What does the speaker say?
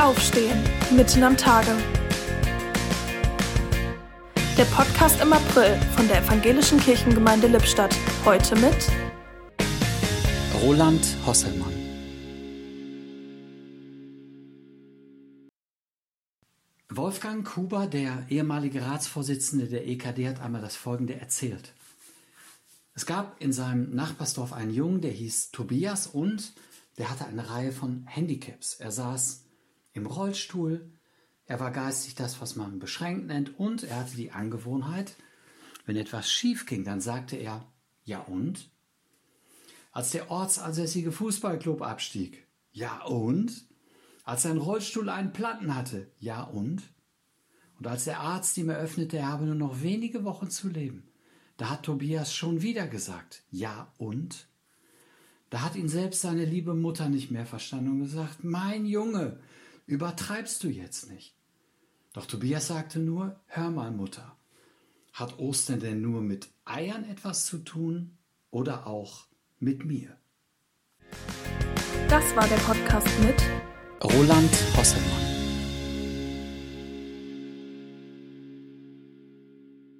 Aufstehen, mitten am Tage. Der Podcast im April von der Evangelischen Kirchengemeinde Lippstadt. Heute mit Roland Hosselmann. Wolfgang Kuber, der ehemalige Ratsvorsitzende der EKD, hat einmal das Folgende erzählt. Es gab in seinem Nachbarsdorf einen Jungen, der hieß Tobias und der hatte eine Reihe von Handicaps. Er saß im Rollstuhl, er war geistig das, was man beschränkt nennt, und er hatte die Angewohnheit, wenn etwas schief ging, dann sagte er, ja und? Als der ortsansässige Fußballclub abstieg, ja und? Als sein Rollstuhl einen Platten hatte, ja und? Und als der Arzt ihm eröffnete, er habe nur noch wenige Wochen zu leben, da hat Tobias schon wieder gesagt, ja und? Da hat ihn selbst seine liebe Mutter nicht mehr verstanden und gesagt, mein Junge, übertreibst du jetzt nicht. Doch Tobias sagte nur, hör mal Mutter, hat Ostern denn nur mit Eiern etwas zu tun oder auch mit mir? Das war der Podcast mit Roland Hosselmann.